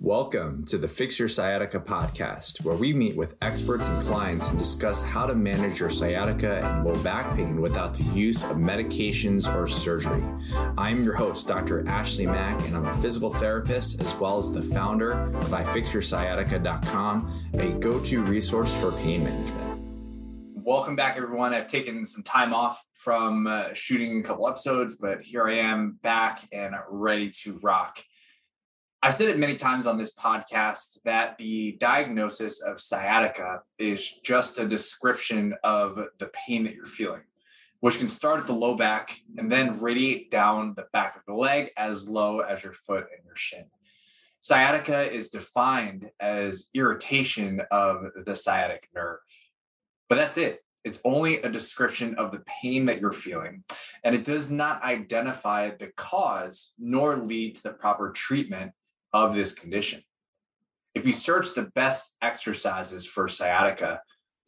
Welcome to the Fix Your Sciatica podcast, where we meet with experts and clients and discuss how to manage your sciatica and low back pain without the use of medications or surgery. I'm your host, Dr. Ashley Mack, and I'm a physical therapist as well as the founder of iFixYourSciatica.com, a go to resource for pain management. Welcome back, everyone. I've taken some time off from uh, shooting a couple episodes, but here I am back and ready to rock. I've said it many times on this podcast that the diagnosis of sciatica is just a description of the pain that you're feeling, which can start at the low back and then radiate down the back of the leg as low as your foot and your shin. Sciatica is defined as irritation of the sciatic nerve. But that's it. It's only a description of the pain that you're feeling, and it does not identify the cause nor lead to the proper treatment of this condition. If you search the best exercises for sciatica,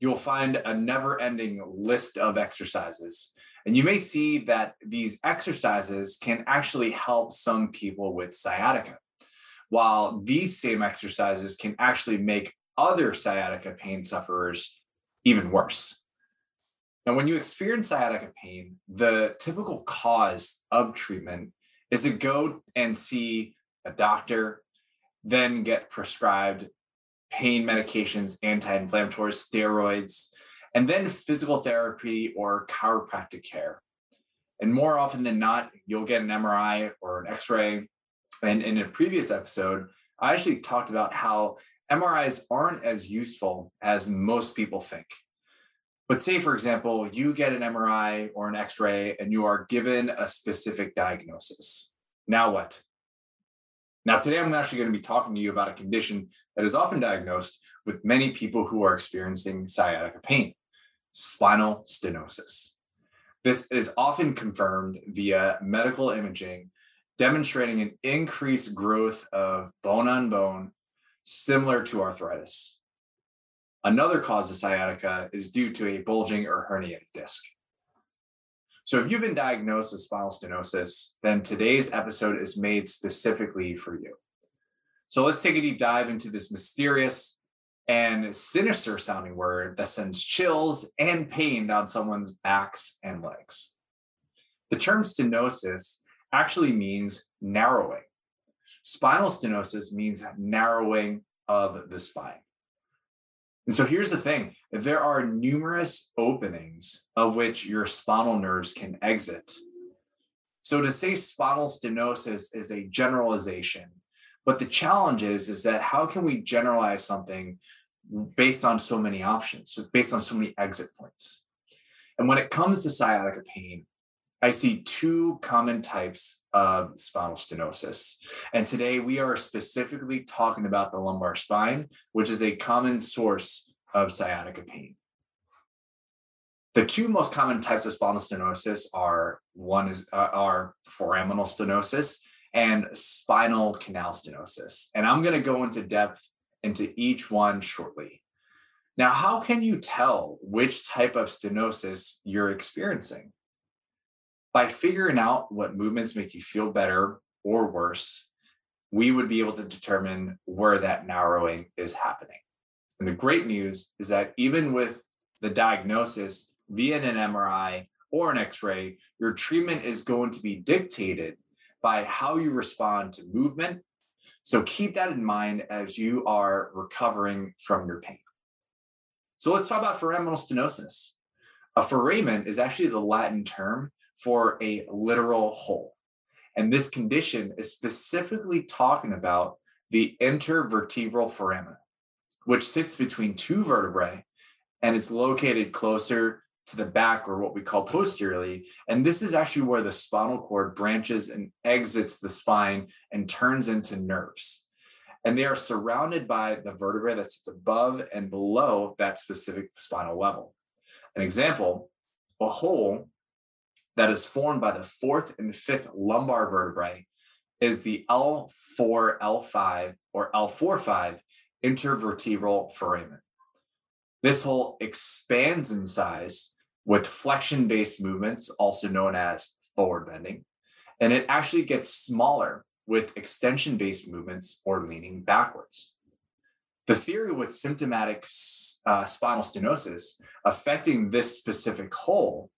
you'll find a never ending list of exercises. And you may see that these exercises can actually help some people with sciatica, while these same exercises can actually make other sciatica pain sufferers even worse. Now, when you experience sciatica pain, the typical cause of treatment is to go and see a doctor, then get prescribed pain medications, anti inflammatories, steroids, and then physical therapy or chiropractic care. And more often than not, you'll get an MRI or an X ray. And in a previous episode, I actually talked about how MRIs aren't as useful as most people think. But say, for example, you get an MRI or an X ray and you are given a specific diagnosis. Now what? Now, today I'm actually going to be talking to you about a condition that is often diagnosed with many people who are experiencing sciatica pain spinal stenosis. This is often confirmed via medical imaging, demonstrating an increased growth of bone on bone, similar to arthritis. Another cause of sciatica is due to a bulging or herniated disc. So, if you've been diagnosed with spinal stenosis, then today's episode is made specifically for you. So, let's take a deep dive into this mysterious and sinister sounding word that sends chills and pain down someone's backs and legs. The term stenosis actually means narrowing. Spinal stenosis means narrowing of the spine. And so here's the thing there are numerous openings of which your spinal nerves can exit. So to say spinal stenosis is a generalization, but the challenge is, is that how can we generalize something based on so many options, so based on so many exit points? And when it comes to sciatica pain, I see two common types of spinal stenosis. And today we are specifically talking about the lumbar spine, which is a common source of sciatica pain. The two most common types of spinal stenosis are one is uh, are foraminal stenosis and spinal canal stenosis. And I'm going to go into depth into each one shortly. Now, how can you tell which type of stenosis you're experiencing? By figuring out what movements make you feel better or worse, we would be able to determine where that narrowing is happening. And the great news is that even with the diagnosis via an MRI or an x ray, your treatment is going to be dictated by how you respond to movement. So keep that in mind as you are recovering from your pain. So let's talk about foraminal stenosis. A foramen is actually the Latin term for a literal hole. And this condition is specifically talking about the intervertebral foramen, which sits between two vertebrae and it's located closer to the back or what we call posteriorly. And this is actually where the spinal cord branches and exits the spine and turns into nerves. And they are surrounded by the vertebrae that sits above and below that specific spinal level. An example, a hole that is formed by the fourth and fifth lumbar vertebrae is the L4, L5, or L4-5 intervertebral foramen. This hole expands in size with flexion based movements, also known as forward bending. And it actually gets smaller with extension based movements or leaning backwards. The theory with symptomatic uh, spinal stenosis affecting this specific hole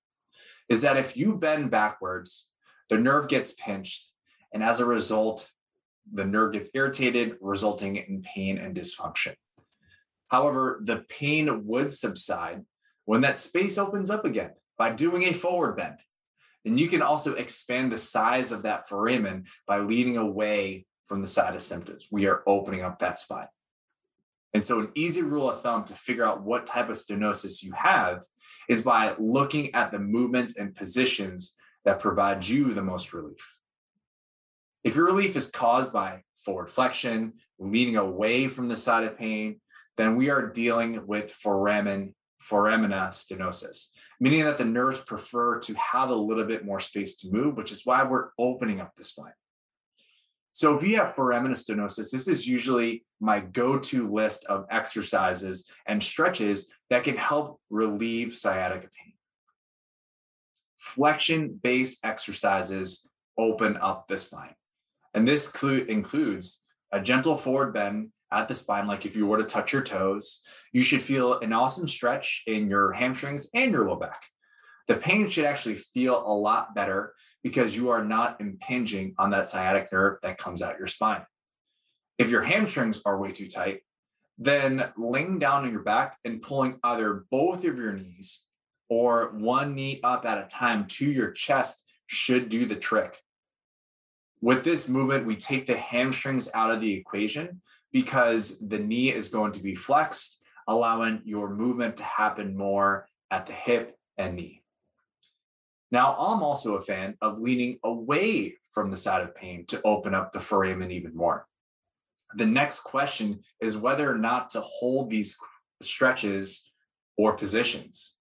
is that if you bend backwards, the nerve gets pinched, and as a result, the nerve gets irritated, resulting in pain and dysfunction. However, the pain would subside when that space opens up again by doing a forward bend. And you can also expand the size of that foramen by leaning away from the side of symptoms. We are opening up that spine. And so, an easy rule of thumb to figure out what type of stenosis you have is by looking at the movements and positions that provide you the most relief. If your relief is caused by forward flexion, leaning away from the side of pain, then we are dealing with foramen foramina stenosis, meaning that the nerves prefer to have a little bit more space to move, which is why we're opening up the spine. So if you stenosis, this is usually my go-to list of exercises and stretches that can help relieve sciatica pain. Flexion-based exercises open up the spine. And this includes a gentle forward bend at the spine, like if you were to touch your toes, you should feel an awesome stretch in your hamstrings and your low back. The pain should actually feel a lot better because you are not impinging on that sciatic nerve that comes out your spine. If your hamstrings are way too tight, then laying down on your back and pulling either both of your knees or one knee up at a time to your chest should do the trick. With this movement, we take the hamstrings out of the equation because the knee is going to be flexed, allowing your movement to happen more at the hip and knee. Now, I'm also a fan of leaning away from the side of pain to open up the foramen even more. The next question is whether or not to hold these stretches or positions.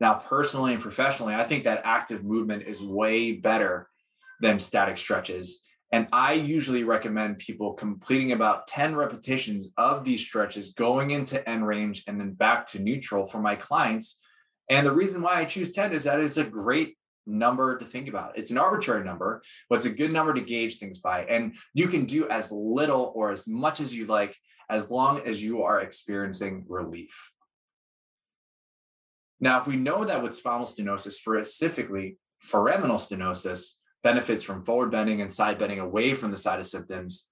Now, personally and professionally, I think that active movement is way better than static stretches and I usually recommend people completing about 10 repetitions of these stretches, going into end range and then back to neutral for my clients. And the reason why I choose 10 is that it's a great number to think about. It's an arbitrary number, but it's a good number to gauge things by. And you can do as little or as much as you like, as long as you are experiencing relief. Now, if we know that with spinal stenosis, specifically foraminal stenosis, benefits from forward bending and side bending away from the side of symptoms,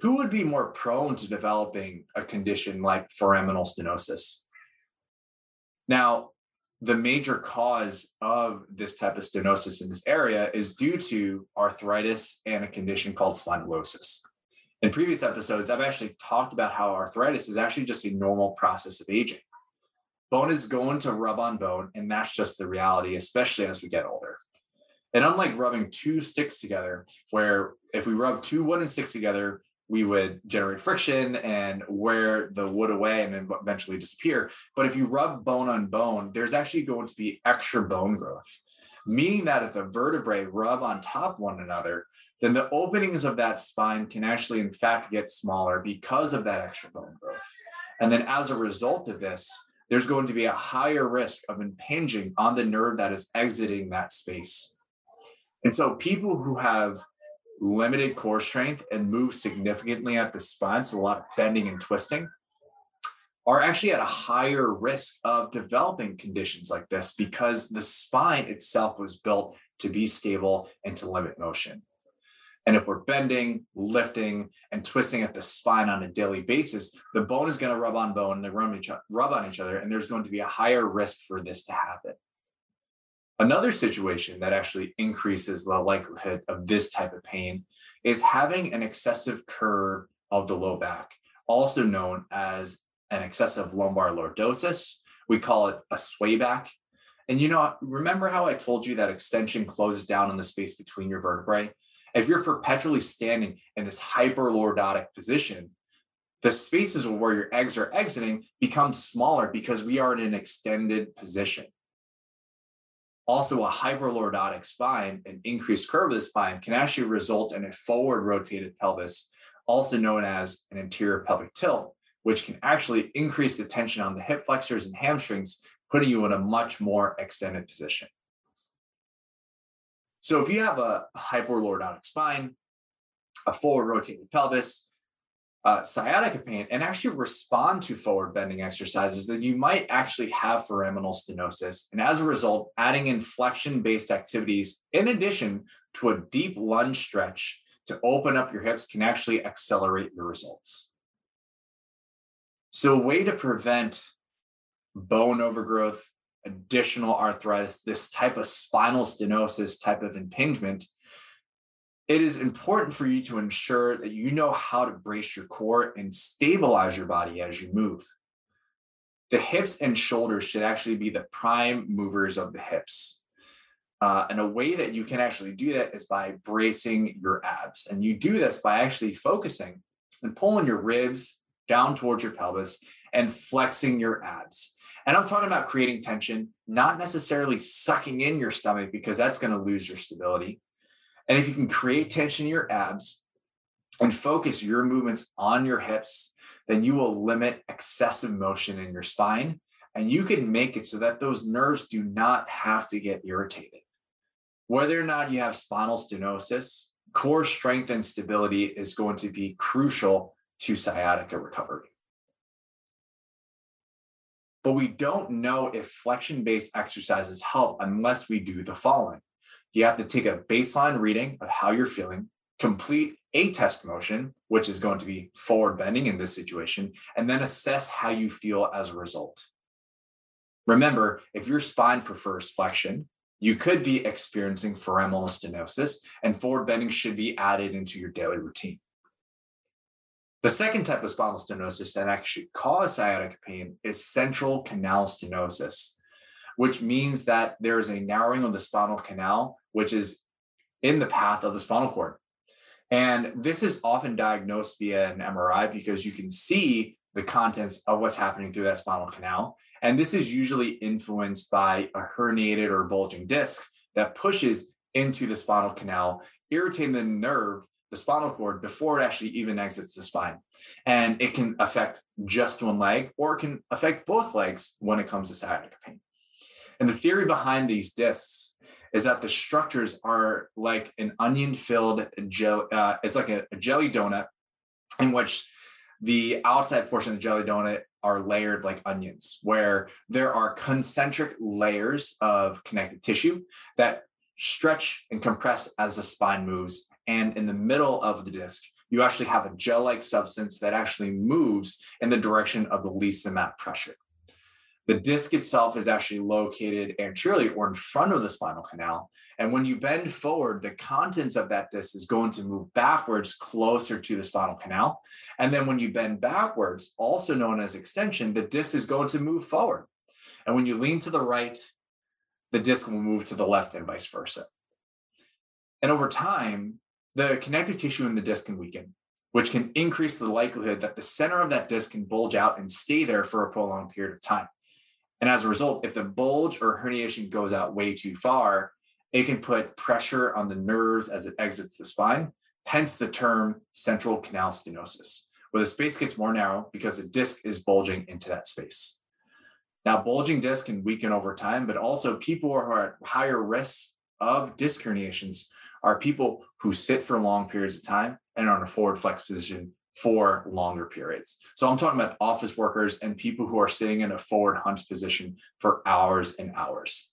who would be more prone to developing a condition like foraminal stenosis? Now, the major cause of this type of stenosis in this area is due to arthritis and a condition called spondylosis. In previous episodes, I've actually talked about how arthritis is actually just a normal process of aging. Bone is going to rub on bone, and that's just the reality, especially as we get older. And unlike rubbing two sticks together, where if we rub two wooden sticks together, we would generate friction and wear the wood away and then eventually disappear. But if you rub bone on bone, there's actually going to be extra bone growth, meaning that if the vertebrae rub on top one another, then the openings of that spine can actually, in fact, get smaller because of that extra bone growth. And then as a result of this, there's going to be a higher risk of impinging on the nerve that is exiting that space. And so people who have limited core strength and move significantly at the spine, so a lot of bending and twisting, are actually at a higher risk of developing conditions like this because the spine itself was built to be stable and to limit motion. And if we're bending, lifting, and twisting at the spine on a daily basis, the bone is going to rub on bone and they rub, each, rub on each other, and there's going to be a higher risk for this to happen. Another situation that actually increases the likelihood of this type of pain is having an excessive curve of the low back, also known as an excessive lumbar lordosis. We call it a sway back. And you know, remember how I told you that extension closes down in the space between your vertebrae? If you're perpetually standing in this hyperlordotic position, the spaces where your eggs are exiting become smaller because we are in an extended position. Also, a hyperlordotic spine, an increased curve of the spine, can actually result in a forward rotated pelvis, also known as an anterior pelvic tilt, which can actually increase the tension on the hip flexors and hamstrings, putting you in a much more extended position. So if you have a hyperlordotic spine, a forward rotated pelvis, uh, sciatica pain, and actually respond to forward bending exercises, then you might actually have foraminal stenosis. And as a result, adding in flexion based activities in addition to a deep lunge stretch to open up your hips can actually accelerate your results. So, a way to prevent bone overgrowth, additional arthritis, this type of spinal stenosis type of impingement, it is important for you to ensure that you know how to brace your core and stabilize your body as you move. The hips and shoulders should actually be the prime movers of the hips. Uh, and a way that you can actually do that is by bracing your abs. And you do this by actually focusing and pulling your ribs down towards your pelvis and flexing your abs. And I'm talking about creating tension, not necessarily sucking in your stomach because that's going to lose your stability. And if you can create tension in your abs and focus your movements on your hips, then you will limit excessive motion in your spine and you can make it so that those nerves do not have to get irritated. Whether or not you have spinal stenosis, core strength and stability is going to be crucial to sciatica recovery. But we don't know if flexion based exercises help unless we do the following. You have to take a baseline reading of how you're feeling, complete a test motion, which is going to be forward bending in this situation, and then assess how you feel as a result. Remember, if your spine prefers flexion, you could be experiencing foraminal stenosis, and forward bending should be added into your daily routine. The second type of spinal stenosis that actually causes sciatic pain is central canal stenosis, which means that there is a narrowing of the spinal canal, which is in the path of the spinal cord. And this is often diagnosed via an MRI because you can see the contents of what's happening through that spinal canal. And this is usually influenced by a herniated or bulging disc that pushes into the spinal canal, irritating the nerve the spinal cord before it actually even exits the spine. And it can affect just one leg or it can affect both legs when it comes to sciatica pain. And the theory behind these discs is that the structures are like an onion filled gel, uh, it's like a, a jelly donut in which the outside portion of the jelly donut are layered like onions, where there are concentric layers of connective tissue that stretch and compress as the spine moves and in the middle of the disc, you actually have a gel like substance that actually moves in the direction of the least amount of pressure. The disc itself is actually located anteriorly or in front of the spinal canal. And when you bend forward, the contents of that disc is going to move backwards closer to the spinal canal. And then when you bend backwards, also known as extension, the disc is going to move forward. And when you lean to the right, the disc will move to the left and vice versa. And over time, the connective tissue in the disc can weaken, which can increase the likelihood that the center of that disc can bulge out and stay there for a prolonged period of time. And as a result, if the bulge or herniation goes out way too far, it can put pressure on the nerves as it exits the spine, hence the term central canal stenosis, where the space gets more narrow because the disc is bulging into that space. Now, bulging disc can weaken over time, but also people who are at higher risk of disc herniations are people who sit for long periods of time and are in a forward flex position for longer periods. So I'm talking about office workers and people who are sitting in a forward hunch position for hours and hours.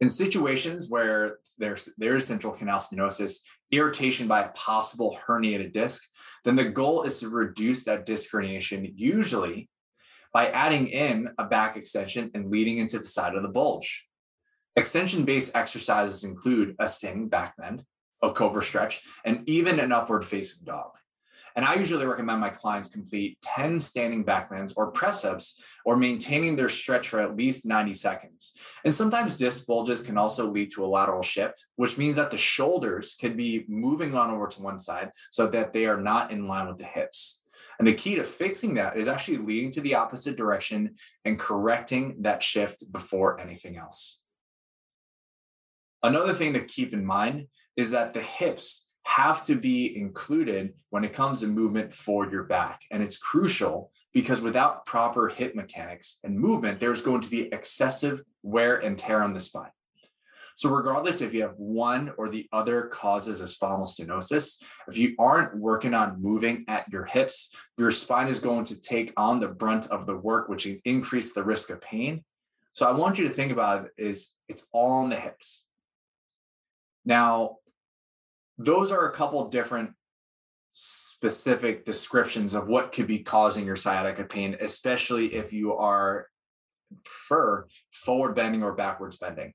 In situations where there's, there's central canal stenosis, irritation by a possible herniated disc, then the goal is to reduce that disc herniation, usually by adding in a back extension and leading into the side of the bulge. Extension based exercises include a standing back bend, a cobra stretch, and even an upward facing dog. And I usually recommend my clients complete 10 standing back bends or press ups or maintaining their stretch for at least 90 seconds. And sometimes disc bulges can also lead to a lateral shift, which means that the shoulders could be moving on over to one side so that they are not in line with the hips. And the key to fixing that is actually leading to the opposite direction and correcting that shift before anything else. Another thing to keep in mind is that the hips have to be included when it comes to movement for your back. And it's crucial because without proper hip mechanics and movement, there's going to be excessive wear and tear on the spine. So, regardless if you have one or the other causes of spinal stenosis, if you aren't working on moving at your hips, your spine is going to take on the brunt of the work, which increase the risk of pain. So, I want you to think about it is it's all on the hips. Now, those are a couple different specific descriptions of what could be causing your sciatica pain, especially if you are prefer forward bending or backwards bending.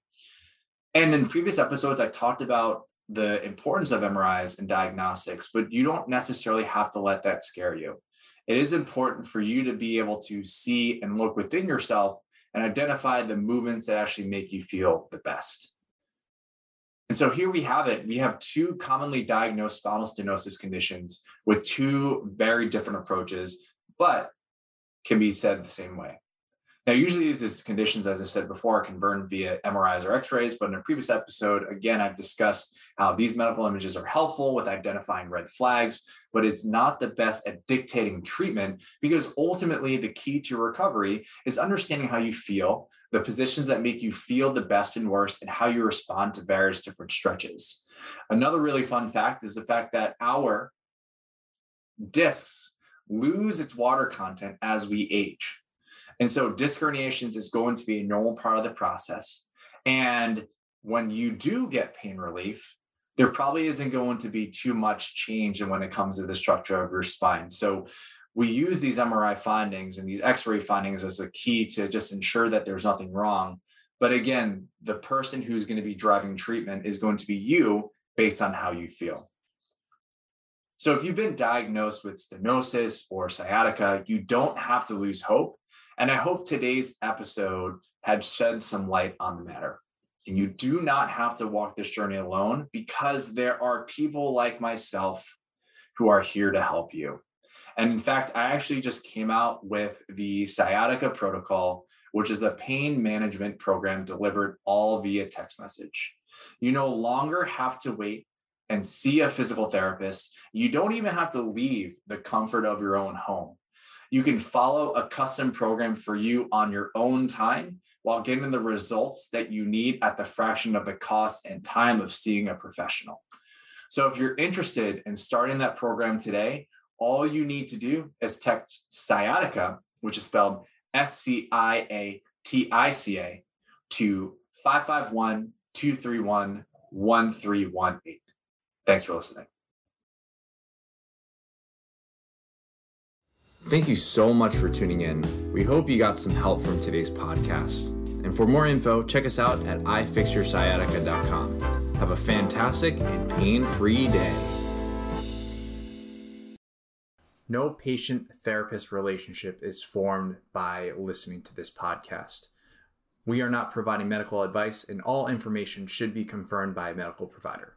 And in previous episodes, I talked about the importance of MRIs and diagnostics, but you don't necessarily have to let that scare you. It is important for you to be able to see and look within yourself and identify the movements that actually make you feel the best. And so here we have it. We have two commonly diagnosed spinal stenosis conditions with two very different approaches, but can be said the same way. Now, usually these conditions, as I said before, are confirmed via MRIs or X-rays, but in a previous episode, again, I've discussed how these medical images are helpful with identifying red flags, but it's not the best at dictating treatment because ultimately the key to recovery is understanding how you feel, the positions that make you feel the best and worst, and how you respond to various different stretches. Another really fun fact is the fact that our discs lose its water content as we age. And so disc herniations is going to be a normal part of the process. And when you do get pain relief, there probably isn't going to be too much change when it comes to the structure of your spine. So we use these MRI findings and these X-ray findings as a key to just ensure that there's nothing wrong. But again, the person who's going to be driving treatment is going to be you based on how you feel. So if you've been diagnosed with stenosis or sciatica, you don't have to lose hope and I hope today's episode had shed some light on the matter. And you do not have to walk this journey alone because there are people like myself who are here to help you. And in fact, I actually just came out with the sciatica protocol, which is a pain management program delivered all via text message. You no longer have to wait and see a physical therapist. You don't even have to leave the comfort of your own home. You can follow a custom program for you on your own time while getting the results that you need at the fraction of the cost and time of seeing a professional. So if you're interested in starting that program today, all you need to do is text sciatica, which is spelled S C I A T I C A, to 551 231 1318. Thanks for listening. Thank you so much for tuning in. We hope you got some help from today's podcast. And for more info, check us out at ifixyoursciatica.com. Have a fantastic and pain free day. No patient therapist relationship is formed by listening to this podcast. We are not providing medical advice, and all information should be confirmed by a medical provider.